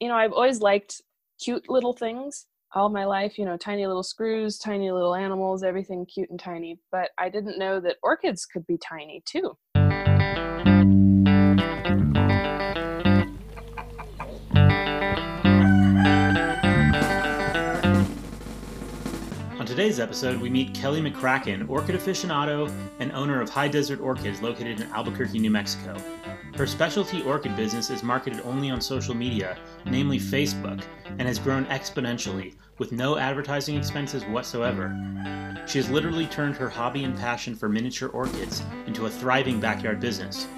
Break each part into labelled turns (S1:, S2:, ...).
S1: you know, I've always liked cute little things all my life, you know, tiny little screws, tiny little animals, everything cute and tiny. But I didn't know that orchids could be tiny too.
S2: Today's episode, we meet Kelly McCracken, orchid aficionado and owner of High Desert Orchids located in Albuquerque, New Mexico. Her specialty orchid business is marketed only on social media, namely Facebook, and has grown exponentially with no advertising expenses whatsoever. She has literally turned her hobby and passion for miniature orchids into a thriving backyard business.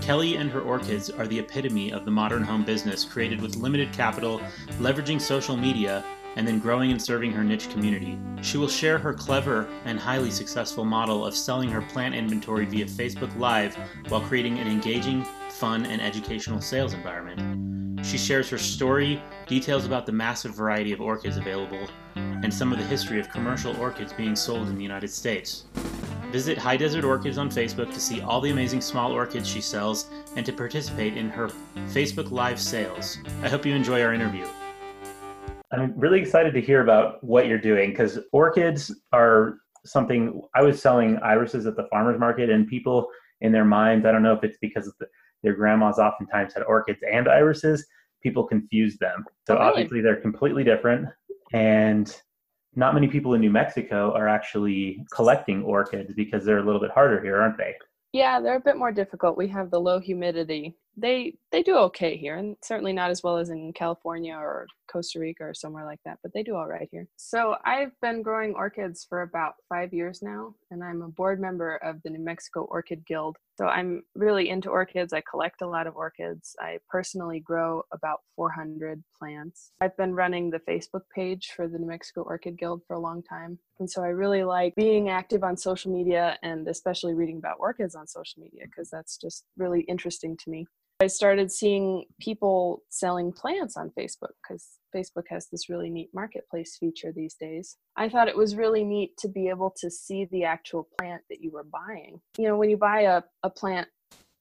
S2: Kelly and her orchids are the epitome of the modern home business created with limited capital, leveraging social media, and then growing and serving her niche community. She will share her clever and highly successful model of selling her plant inventory via Facebook Live while creating an engaging, fun, and educational sales environment. She shares her story, details about the massive variety of orchids available, and some of the history of commercial orchids being sold in the United States. Visit High Desert Orchids on Facebook to see all the amazing small orchids she sells and to participate in her Facebook Live sales. I hope you enjoy our interview. I'm really excited to hear about what you're doing because orchids are something I was selling irises at the farmers market, and people in their minds, I don't know if it's because the, their grandmas oftentimes had orchids and irises. People confuse them. So
S1: Oh, really?
S2: obviously they're completely different. And not many people in New Mexico are actually collecting orchids because they're a little bit harder here, aren't they?
S1: Yeah, they're a bit more difficult. We have the low humidity. They they do okay here, and certainly not as well as in California or Costa Rica or somewhere like that, but they do all right here. So I've been growing orchids for about five years now, and I'm a board member of the New Mexico Orchid Guild. So I'm really into orchids. I collect a lot of orchids. I personally grow about 400 plants. I've been running the Facebook page for the New Mexico Orchid Guild for a long time. And so I really like being active on social media and especially reading about orchids on social media because that's just really interesting to me. I started seeing people selling plants on Facebook because Facebook has this really neat marketplace feature these days. I thought it was really neat to be able to see the actual plant that you were buying. You know, when you buy a, a plant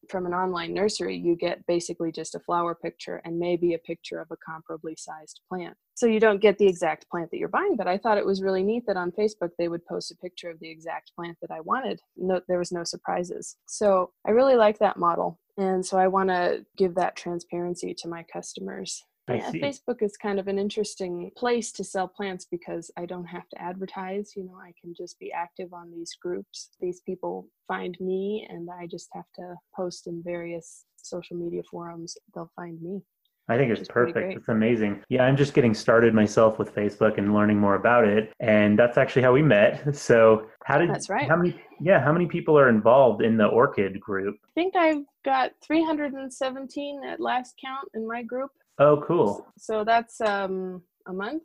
S1: from an online nursery, you get basically just a flower picture and maybe a picture of a comparably sized plant. So you don't get the exact plant that you're buying, but I thought it was really neat that on Facebook they would post a picture of the exact plant that I wanted. No, there was no surprises. So I really like that model. And so I want to give that transparency to my customers. Yeah. Facebook is kind of an interesting place to sell plants because I don't have to advertise. You know, I can just be active on these groups. These people find me, and I just have to post in various social media forums. They'll find me.
S2: I think it's
S1: Which is pretty
S2: perfect. It's amazing. Yeah, I'm just getting started myself with Facebook and learning more about it, and that's actually how we met. So, how did
S1: That's right.
S2: How many? Yeah, how many people are involved in the orchid group?
S1: I think I've got 317 at last count in my group.
S2: Oh, cool.
S1: So that's um, a month.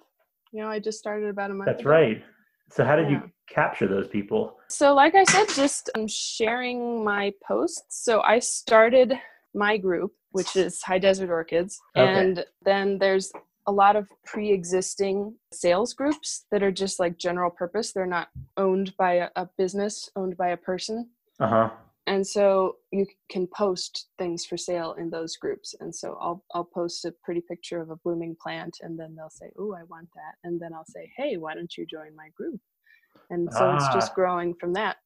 S1: You know, I just started about a month.
S2: That's
S1: ago.
S2: right. So, how did
S1: Yeah.
S2: you capture those people?
S1: So, like I said, just um, sharing my posts. So, I started my group, which is High Desert Orchids,
S2: Okay.
S1: and then there's a lot of pre-existing sales groups that are just like general purpose. They're not owned by a, a business, owned by a person,
S2: Uh huh.
S1: And so you can post things for sale in those groups. And so I'll I'll post a pretty picture of a blooming plant, and then they'll say, "Oh, I want that," and then I'll say, "Hey, why don't you join my group?" And so it's
S2: Ah.
S1: just growing from that.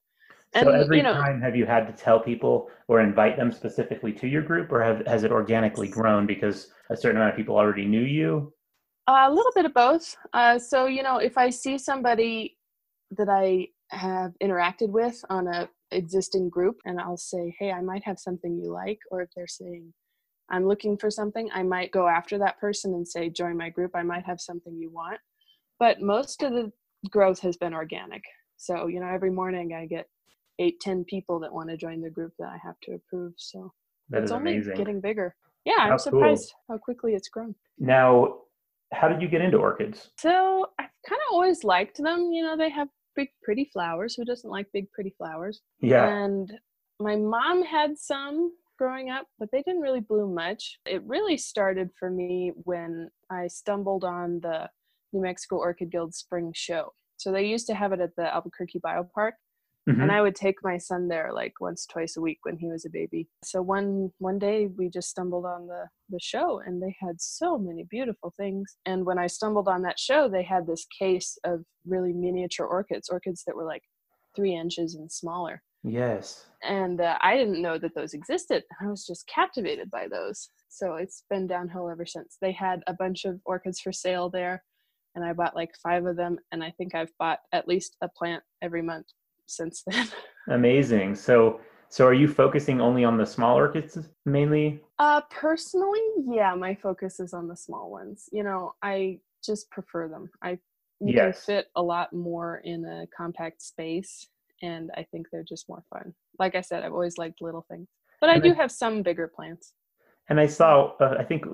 S2: So
S1: And,
S2: every
S1: you know-
S2: time, have you had to tell people or invite them specifically to your group, or have, has it organically grown because a certain amount of people already knew you?
S1: a little bit of both. Uh, so you know, if I see somebody that I have interacted with on a existing group, and I'll say, "Hey, I might have something you like," or if they're saying, "I'm looking for something," I might go after that person and say, "Join my group. I might have something you want." But most of the growth has been organic. So you know, every morning I get eight, ten people that want to join the group that I have to approve. So
S2: That
S1: it's
S2: is
S1: only
S2: amazing.
S1: getting bigger. Yeah,
S2: How
S1: I'm
S2: cool.
S1: surprised how quickly it's grown.
S2: Now, how did you get into orchids?
S1: So I've kind of always liked them. You know, they have big, pretty flowers. Who doesn't like big, pretty flowers?
S2: Yeah.
S1: And my mom had some growing up, but they didn't really bloom much. It really started for me when I stumbled on the New Mexico Orchid Guild Spring Show. So they used to have it at the Albuquerque Biopark. Mm-hmm. And I would take my son there like once, twice a week when he was a baby. So one one day we just stumbled on the the show, and they had so many beautiful things. And when I stumbled on that show, they had this case of really miniature orchids, orchids that were like three inches and smaller.
S2: Yes.
S1: And uh, I didn't know that those existed. I was just captivated by those. So it's been downhill ever since. They had a bunch of orchids for sale there, and I bought like five of them. And I think I've bought at least a plant every month since then.
S2: Amazing. So, so are you focusing only on the small orchids mainly?
S1: Uh, personally, yeah, my focus is on the small ones. You know, I just prefer them. I you yes. can fit a lot more in a compact space and I think they're just more fun. Like I said, I've always liked little things, but I do have some bigger plants.
S2: And I saw, uh, I think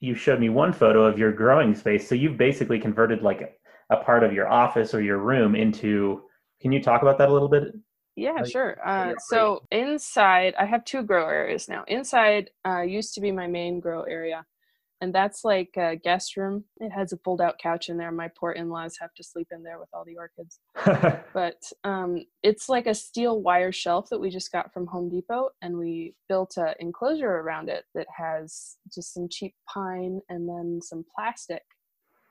S2: you showed me one photo of your growing space. So you've basically converted like a, a part of your office or your room into. Can you talk about that a little bit?
S1: Yeah, like, sure. Uh, so inside, I have two grow areas now. Inside uh, used to be my main grow area, and that's like a guest room. It has a fold out couch in there. My poor in laws have to sleep in there with all the orchids. but um, it's like a steel wire shelf that we just got from Home Depot, and we built an enclosure around it that has just some cheap pine and then some plastic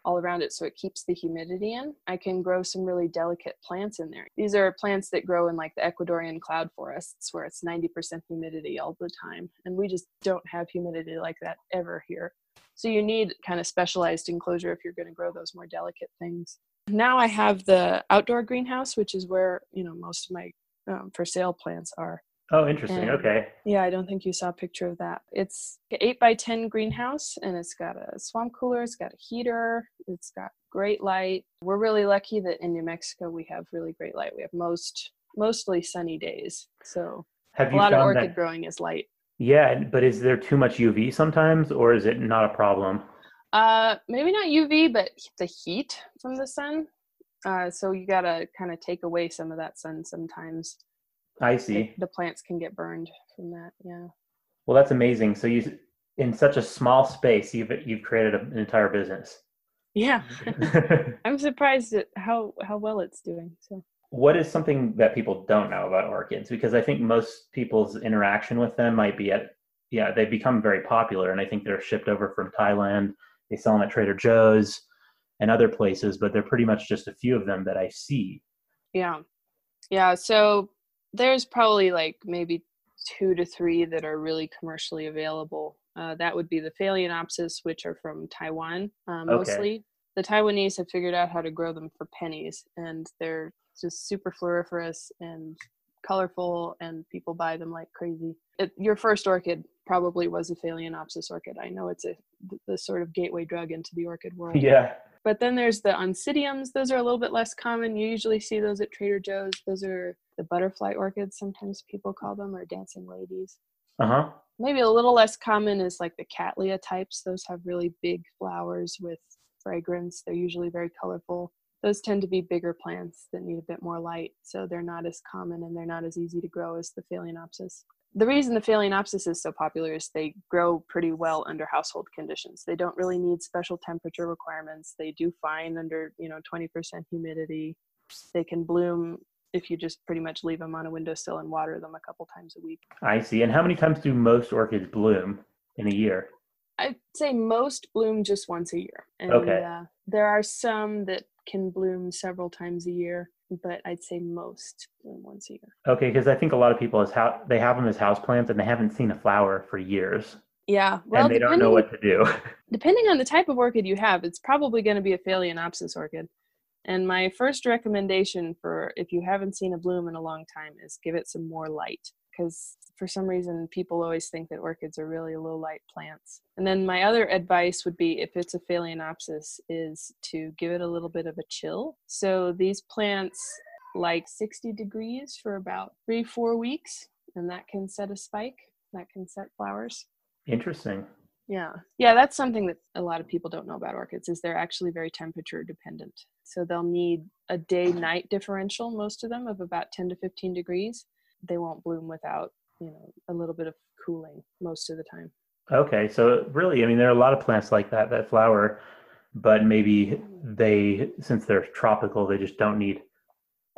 S1: all around it so it keeps the humidity in. I can grow some really delicate plants in there. These are plants that grow in like the Ecuadorian cloud forests where it's 90% humidity all the time. And we just don't have humidity like that ever here. So you need kind of specialized enclosure if you're going to grow those more delicate things. Now I have the outdoor greenhouse, which is where you know most of my um, for sale plants are.
S2: Oh, interesting. And, okay.
S1: Yeah, I don't think you saw a picture of that. It's an eight by ten greenhouse, and it's got a swamp cooler. It's got a heater. It's got great light. We're really lucky that in New Mexico we have really great light. We have most mostly sunny days, so have a lot of orchid that, growing is light.
S2: Yeah, but is there too much UV sometimes, or is it not a problem?
S1: Uh, maybe not UV, but the heat from the sun. Uh, so you gotta kind of take away some of that sun sometimes.
S2: I see.
S1: The plants can get burned from that. Yeah.
S2: Well, that's amazing. So you, in such a small space, you've you've created an entire business.
S1: Yeah, I'm surprised at how how well it's doing. So
S2: what is something that people don't know about orchids because i think most people's interaction with them might be at yeah they've become very popular and i think they're shipped over from thailand they sell them at trader joe's and other places but they're pretty much just a few of them that i see
S1: yeah yeah so there's probably like maybe two to three that are really commercially available uh, that would be the phalaenopsis which are from taiwan uh, mostly okay. the taiwanese have figured out how to grow them for pennies and they're just super floriferous and colorful and people buy them like crazy. It, your first orchid probably was a Phalaenopsis orchid. I know it's a the sort of gateway drug into the orchid world.
S2: Yeah.
S1: But then there's the oncidiums. Those are a little bit less common. You usually see those at Trader Joe's. Those are the butterfly orchids, sometimes people call them, or dancing ladies.
S2: Uh huh.
S1: Maybe a little less common is like the Cattleya types. Those have really big flowers with fragrance. They're usually very colorful those tend to be bigger plants that need a bit more light, so they're not as common and they're not as easy to grow as the Phalaenopsis. The reason the Phalaenopsis is so popular is they grow pretty well under household conditions. They don't really need special temperature requirements. They do fine under, you know, 20% humidity. They can bloom if you just pretty much leave them on a windowsill and water them a couple times a week.
S2: I see. And how many times do most orchids bloom in a year?
S1: I'd say most bloom just once a year. And,
S2: okay.
S1: Uh, there are some that can bloom several times a year, but I'd say most bloom once a year.
S2: Okay, because I think a lot of people is how they have them as house plants and they haven't seen a flower for years.
S1: Yeah, well,
S2: and they don't know what to do.
S1: depending on the type of orchid you have, it's probably going to be a Phalaenopsis orchid. And my first recommendation for if you haven't seen a bloom in a long time is give it some more light because for some reason people always think that orchids are really low light plants. And then my other advice would be if it's a phalaenopsis is to give it a little bit of a chill. So these plants like 60 degrees for about 3 4 weeks and that can set a spike, that can set flowers.
S2: Interesting.
S1: Yeah. Yeah, that's something that a lot of people don't know about orchids is they're actually very temperature dependent. So they'll need a day night differential most of them of about 10 to 15 degrees they won't bloom without you know a little bit of cooling most of the time
S2: okay so really i mean there are a lot of plants like that that flower but maybe they since they're tropical they just don't need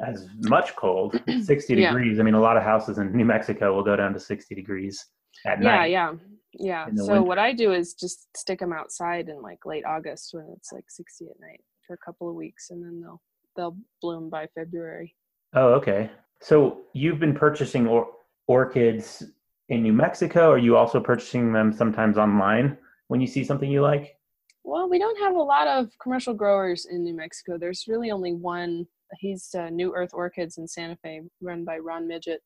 S2: as much cold. 60
S1: Yeah.
S2: degrees. I mean, a lot of houses in New Mexico will go down to 60 degrees at
S1: Yeah,
S2: night.
S1: yeah, yeah.
S2: the
S1: So
S2: winter.
S1: what I do is just stick them outside in like late August when it's like 60 at night for a couple of weeks, and then they'll they'll bloom by February.
S2: Oh, okay. So you've been purchasing or- orchids in New Mexico. Are you also purchasing them sometimes online when you see something you like?
S1: Well, we don't have a lot of commercial growers in New Mexico. There's really only one. He's uh, New Earth Orchids in Santa Fe, run by Ron Midget,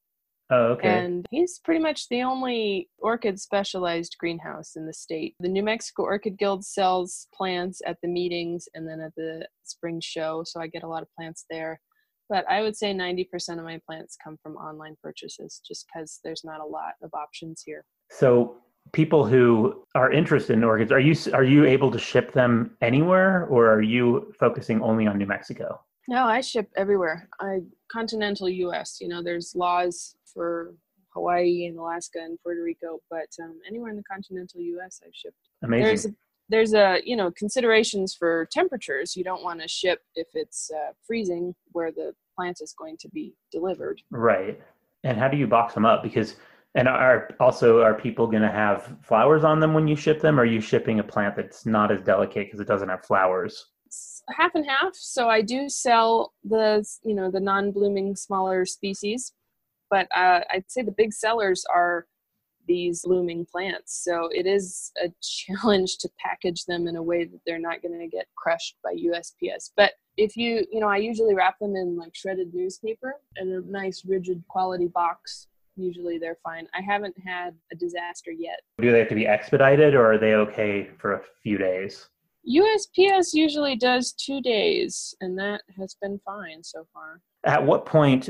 S2: Oh, okay.
S1: and he's pretty much the only orchid specialized greenhouse in the state. The New Mexico Orchid Guild sells plants at the meetings and then at the spring show, so I get a lot of plants there. But I would say 90% of my plants come from online purchases just because there's not a lot of options here.
S2: So people who are interested in orchids, are you are you able to ship them anywhere, or are you focusing only on New Mexico?
S1: No, I ship everywhere. I continental U.S. You know, there's laws for Hawaii and Alaska and Puerto Rico, but um, anywhere in the continental U.S. I've shipped.
S2: Amazing.
S1: There's a, there's a you know considerations for temperatures. You don't want to ship if it's uh, freezing where the plant is going to be delivered.
S2: Right. And how do you box them up? Because and are also are people going to have flowers on them when you ship them? Or are you shipping a plant that's not as delicate because it doesn't have flowers?
S1: It's half and half. So I do sell the you know the non-blooming smaller species, but uh, I'd say the big sellers are these blooming plants. So it is a challenge to package them in a way that they're not going to get crushed by USPS. But if you, you know, I usually wrap them in like shredded newspaper in a nice rigid quality box. Usually they're fine. I haven't had a disaster yet.
S2: Do they have to be expedited, or are they okay for a few days?
S1: USPS usually does two days, and that has been fine so far.
S2: At what point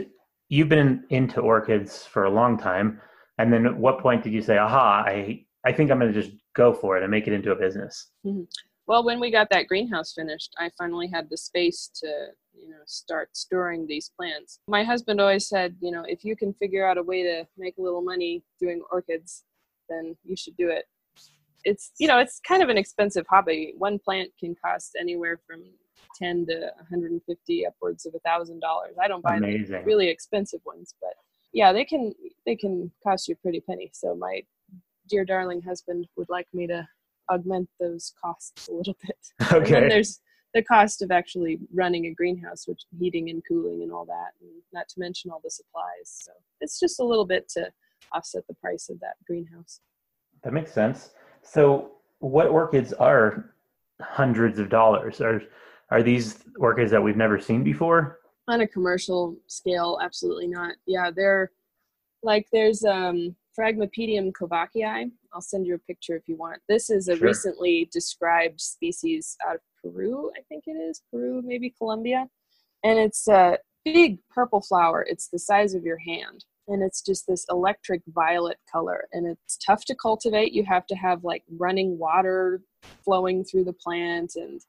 S2: you've been into orchids for a long time, and then at what point did you say, "Aha! I I think I'm going to just go for it and make it into a business"? Mm-hmm.
S1: Well, when we got that greenhouse finished, I finally had the space to, you know, start storing these plants. My husband always said, you know, if you can figure out a way to make a little money doing orchids, then you should do it. It's, you know, it's kind of an expensive hobby. One plant can cost anywhere from 10 to 150 upwards of a thousand dollars. I don't buy the really expensive ones, but yeah, they can they can cost you a pretty penny. So my dear darling husband would like me to augment those costs a little bit. And then there's the cost of actually running a greenhouse, which heating and cooling and all that, and not to mention all the supplies. So it's just a little bit to offset the price of that greenhouse.
S2: That makes sense. So, what orchids are hundreds of dollars? Are are these orchids that we've never seen before?
S1: On a commercial scale, absolutely not. Yeah, they're like there's um Phragmipedium kovachii. I'll send you a picture if you want. This is a
S2: Sure.
S1: recently described species out of Peru, I think it is Peru, maybe Colombia, and it's a big purple flower. It's the size of your hand, and it's just this electric violet color, and it's tough to cultivate. You have to have like running water flowing through the plant and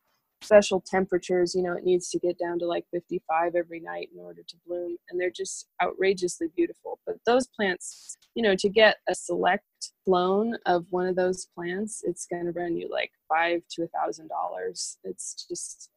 S1: special temperatures. You know, it needs to get down to like 55 every night in order to bloom, and they're just outrageously beautiful. But those plants, you know, to get a select clone of one of those plants, it's going to run you like five to a thousand dollars. It's just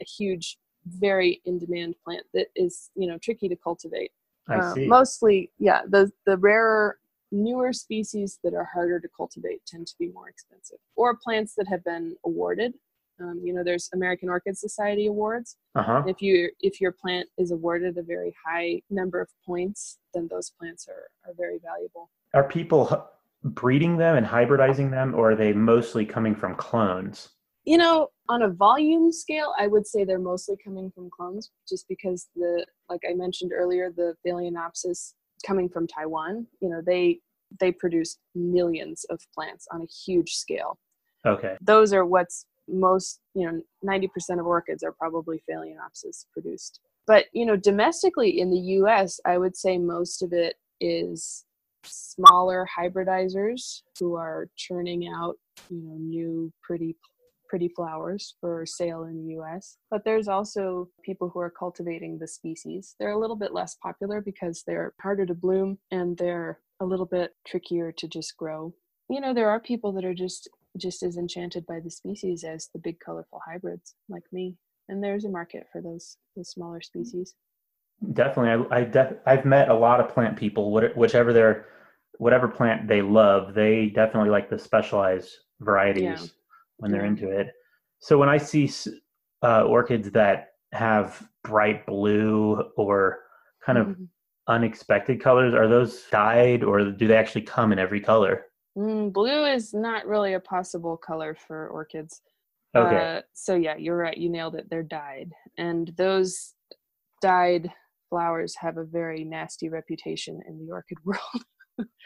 S1: a huge, very in-demand plant that is, you know, tricky to cultivate.
S2: I
S1: Uh. Mostly, yeah, the the rarer, newer species that are harder to cultivate tend to be more expensive, or plants that have been awarded. Um, you know, there's American Orchid Society awards.
S2: Uh huh.
S1: If you if your plant is awarded a very high number of points, then those plants are are very valuable.
S2: Are people breeding them and hybridizing them, or are they mostly coming from clones?
S1: You know, on a volume scale, I would say they're mostly coming from clones, just because the like I mentioned earlier, the Phalaenopsis coming from Taiwan. You know, they they produce millions of plants on a huge scale.
S2: Okay.
S1: Those are what's most you know, ninety percent of orchids are probably Phalaenopsis produced. But you know, domestically in the U.S., I would say most of it is smaller hybridizers who are churning out you know new pretty pretty flowers for sale in the US. But there's also people who are cultivating the species. They're a little bit less popular because they're harder to bloom and they're a little bit trickier to just grow. You know, there are people that are just just as enchanted by the species as the big colorful hybrids like me. And there's a market for those those smaller species.
S2: Definitely, I, I def- I've met a lot of plant people. whichever their whatever plant they love, they definitely like the specialized varieties yeah. when they're yeah. into it. So when I see uh, orchids that have bright blue or kind of mm-hmm. unexpected colors, are those dyed or do they actually come in every color?
S1: Mm, blue is not really a possible color for orchids.
S2: Okay.
S1: Uh, so yeah, you're right. You nailed it. They're dyed, and those dyed flowers have a very nasty reputation in the orchid world.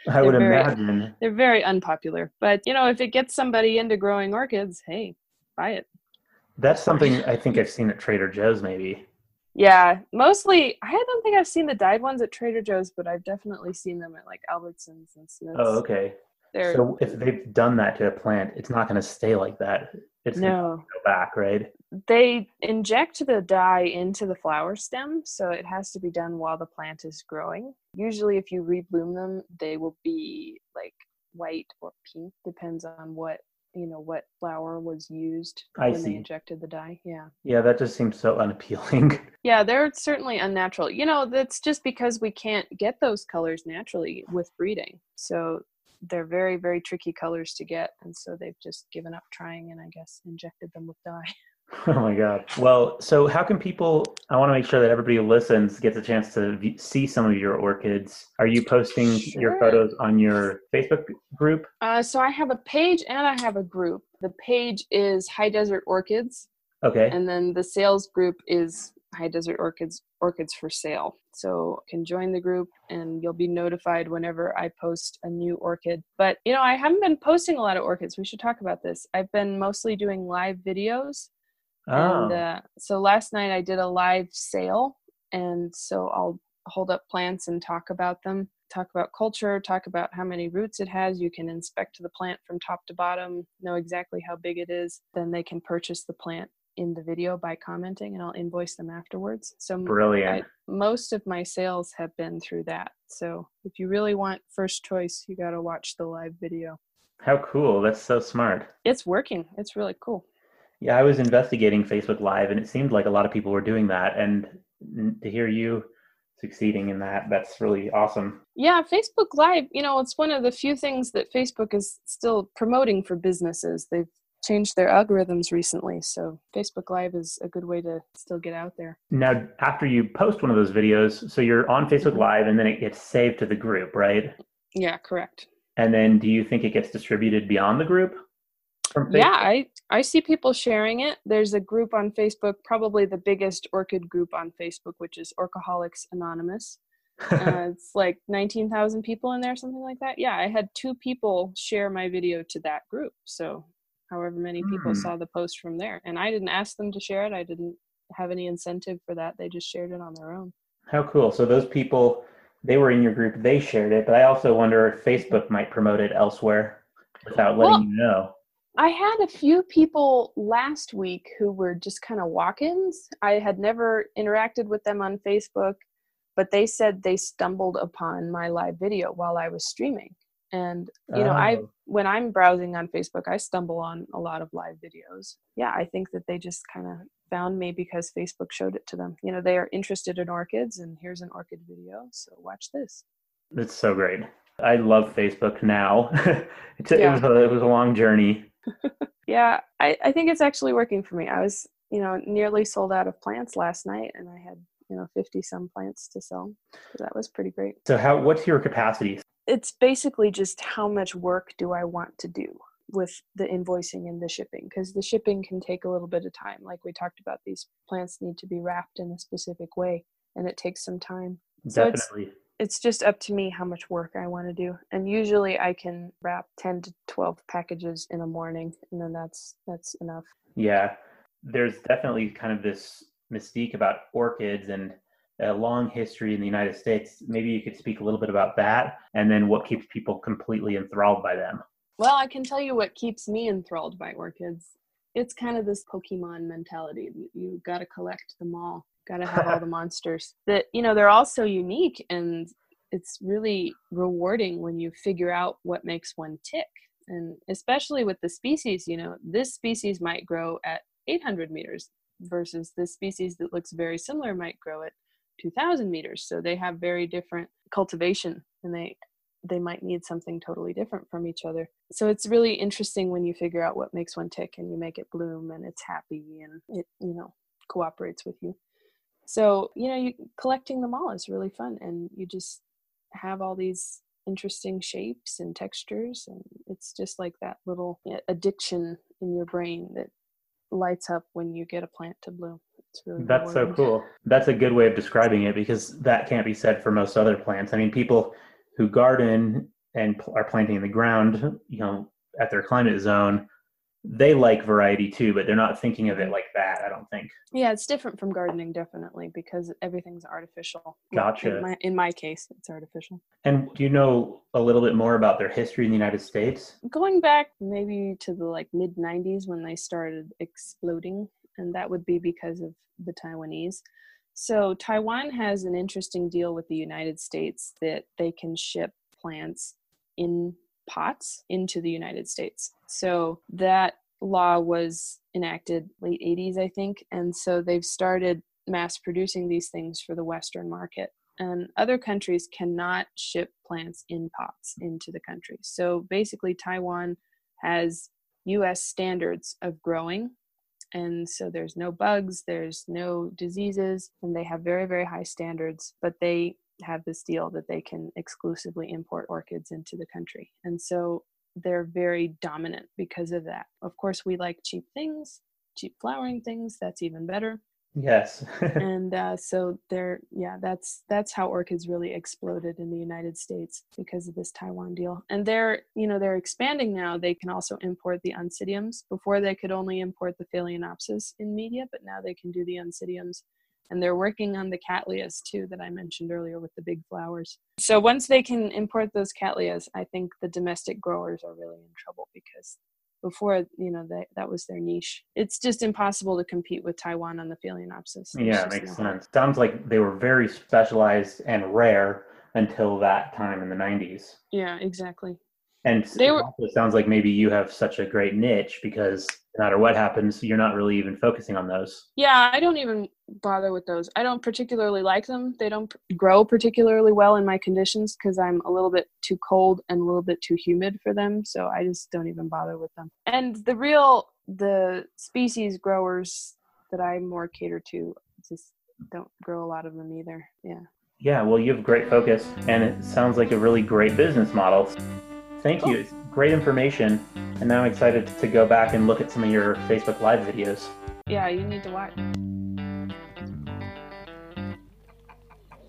S2: I would
S1: very,
S2: imagine.
S1: They're very unpopular. But, you know, if it gets somebody into growing orchids, hey, buy it.
S2: That's something I think I've seen at Trader Joe's maybe.
S1: Yeah, mostly I don't think I've seen the dyed ones at Trader Joe's, but I've definitely seen them at like Albertsons and Smith's.
S2: Oh, okay. They're, so if they've done that to a plant, it's not going to stay like that. It's no. go back, right?
S1: They inject the dye into the flower stem, so it has to be done while the plant is growing. Usually, if you rebloom them, they will be like white or pink, depends on what you know what flower was used
S2: I
S1: when
S2: see.
S1: they injected the dye. Yeah.
S2: Yeah, that just seems so unappealing.
S1: yeah, they're certainly unnatural. You know, that's just because we can't get those colors naturally with breeding. So they're very very tricky colors to get and so they've just given up trying and i guess injected them with dye.
S2: Oh my god. Well so how can people i want to make sure that everybody who listens gets a chance to v- see some of your orchids. Are you posting sure. your photos on your facebook group?
S1: Uh, so i have a page and i have a group. The page is high desert orchids.
S2: Okay.
S1: And then the sales group is high desert orchids orchids for sale. So can join the group and you'll be notified whenever i post a new orchid. But you know i haven't been posting a lot of orchids. We should talk about this. I've been mostly doing live videos. Oh. and uh, so last night i did a live sale. And so i'll hold up plants and talk about them talk about culture talk about how many roots it has. You can inspect the plant from top to bottom know exactly how big it is. Then they can purchase the plant in the video by commenting and I'll invoice them afterwards. So
S2: brilliant. I,
S1: most of my sales have been through that. So if you really want first choice, you got to watch the live video.
S2: How cool. That's so smart.
S1: It's working. It's really cool.
S2: Yeah, I was investigating Facebook Live and it seemed like a lot of people were doing that and to hear you succeeding in that that's really awesome.
S1: Yeah, Facebook Live, you know, it's one of the few things that Facebook is still promoting for businesses. They've changed their algorithms recently so facebook live is a good way to still get out there.
S2: Now after you post one of those videos so you're on facebook live and then it gets saved to the group right?
S1: Yeah correct.
S2: And then do you think it gets distributed beyond the group
S1: yeah i i see people sharing it. There's a group on facebook probably the biggest orchid group on facebook which is orcaholics anonymous. Uh, it's like 19,000 people in there, something like that. Yeah, I had two people share my video to that group. So however many people mm. saw the post from there. And I didn't ask them to share it. I didn't have any incentive for that. They just shared it on their own.
S2: How cool. So those people they were in your group, they shared it, but I also wonder if Facebook might promote it elsewhere without letting well, you know.
S1: I had a few people last week who were just kind of walk-ins. I had never interacted with them on Facebook, but they said they stumbled upon my live video while I was streaming and you know i oh. when i'm browsing on facebook i stumble on a lot of live videos. Yeah i think that they just kind of found me because facebook showed it to them. You know they are interested in orchids and here's an orchid video so watch this.
S2: It's so great. I love facebook now. It's, yeah. it, was a, it was a long journey.
S1: Yeah I, I think it's actually working for me. I was you know nearly sold out of plants last night and i had you know 50 some plants to sell. So that was pretty great.
S2: So how what's your capacity
S1: it's basically just how much work do I want to do with the invoicing and the shipping because the shipping can take a little bit of time like we talked about these plants need to be wrapped in a specific way and it takes some time.
S2: Definitely
S1: so it's, it's just up to me how much work i want to do and usually i can wrap 10 to 12 packages in a morning and then that's that's enough.
S2: Yeah there's definitely kind of this mystique about orchids and a long history in the United States. Maybe you could speak a little bit about that and then what keeps people completely enthralled by them.
S1: Well, I can tell you what keeps me enthralled by orchids. It's kind of this Pokemon mentality. You got to collect them all, got to have all the monsters. That, you know, they're all so unique and it's really rewarding when you figure out what makes one tick. And especially with the species, you know, this species might grow at 800 meters versus this species that looks very similar might grow at 2000 meters. So they have very different cultivation and they they might need something totally different from each other. So it's really interesting when you figure out what makes one tick and you make it bloom and it's happy and it, you know, cooperates with you. So, you know, you collecting them all is really fun and you just have all these interesting shapes and textures and it's just like that little eh, addiction in your brain that lights up when you get a plant to bloom really
S2: that's so cool that's a good way of describing it because that can't be said for most other plants i mean people who garden and are planting in the ground you know at their climate zone they like variety too, but they're not thinking of it like that. I don't think.
S1: Yeah, it's different from gardening, definitely, because everything's artificial.
S2: Gotcha.
S1: In my, in my case, it's artificial.
S2: And do you know a little bit more about their history in the United States?
S1: Going back maybe to the like mid '90s when they started exploding, and that would be because of the Taiwanese. So Taiwan has an interesting deal with the United States that they can ship plants in pots into the United States. So that law was enacted late 80s, I think. And so they've started mass producing these things for the Western market. And other countries cannot ship plants in pots into the country. So basically, Taiwan has US standards of growing. And so there's no bugs, there's no diseases, and they have very, very high standards, but they have this deal that they can exclusively import orchids into the country. And so they're very dominant because of that. Of course, we like cheap things, cheap flowering things. That's even better.
S2: Yes.
S1: and uh, so they're yeah, that's that's how orchids really exploded in the United States because of this Taiwan deal. And they're you know they're expanding now. They can also import the oncidiums. Before they could only import the phalaenopsis in media, but now they can do the oncidiums and they're working on the cattleyas too that I mentioned earlier with the big flowers. So once they can import those cattleyas, I think the domestic growers are really in trouble because before you know that that was their niche. It's just impossible to compete with Taiwan on the Phalaenopsis.
S2: There's yeah, makes no sense. Sounds like they were very specialized and rare until that time in the 90s.
S1: Yeah, exactly.
S2: And they were, it sounds like maybe you have such a great niche because no matter what happens, you're not really even focusing on those.
S1: Yeah, I don't even bother with those. I don't particularly like them. They don't grow particularly well in my conditions because I'm a little bit too cold and a little bit too humid for them. So I just don't even bother with them. And the real, the species growers that I more cater to just don't grow a lot of them either. Yeah.
S2: Yeah, well, you have great focus and it sounds like a really great business model. Thank you. Oh. It's great information. And now I'm excited to go back and look at some of your Facebook Live videos.
S1: Yeah, you need to watch.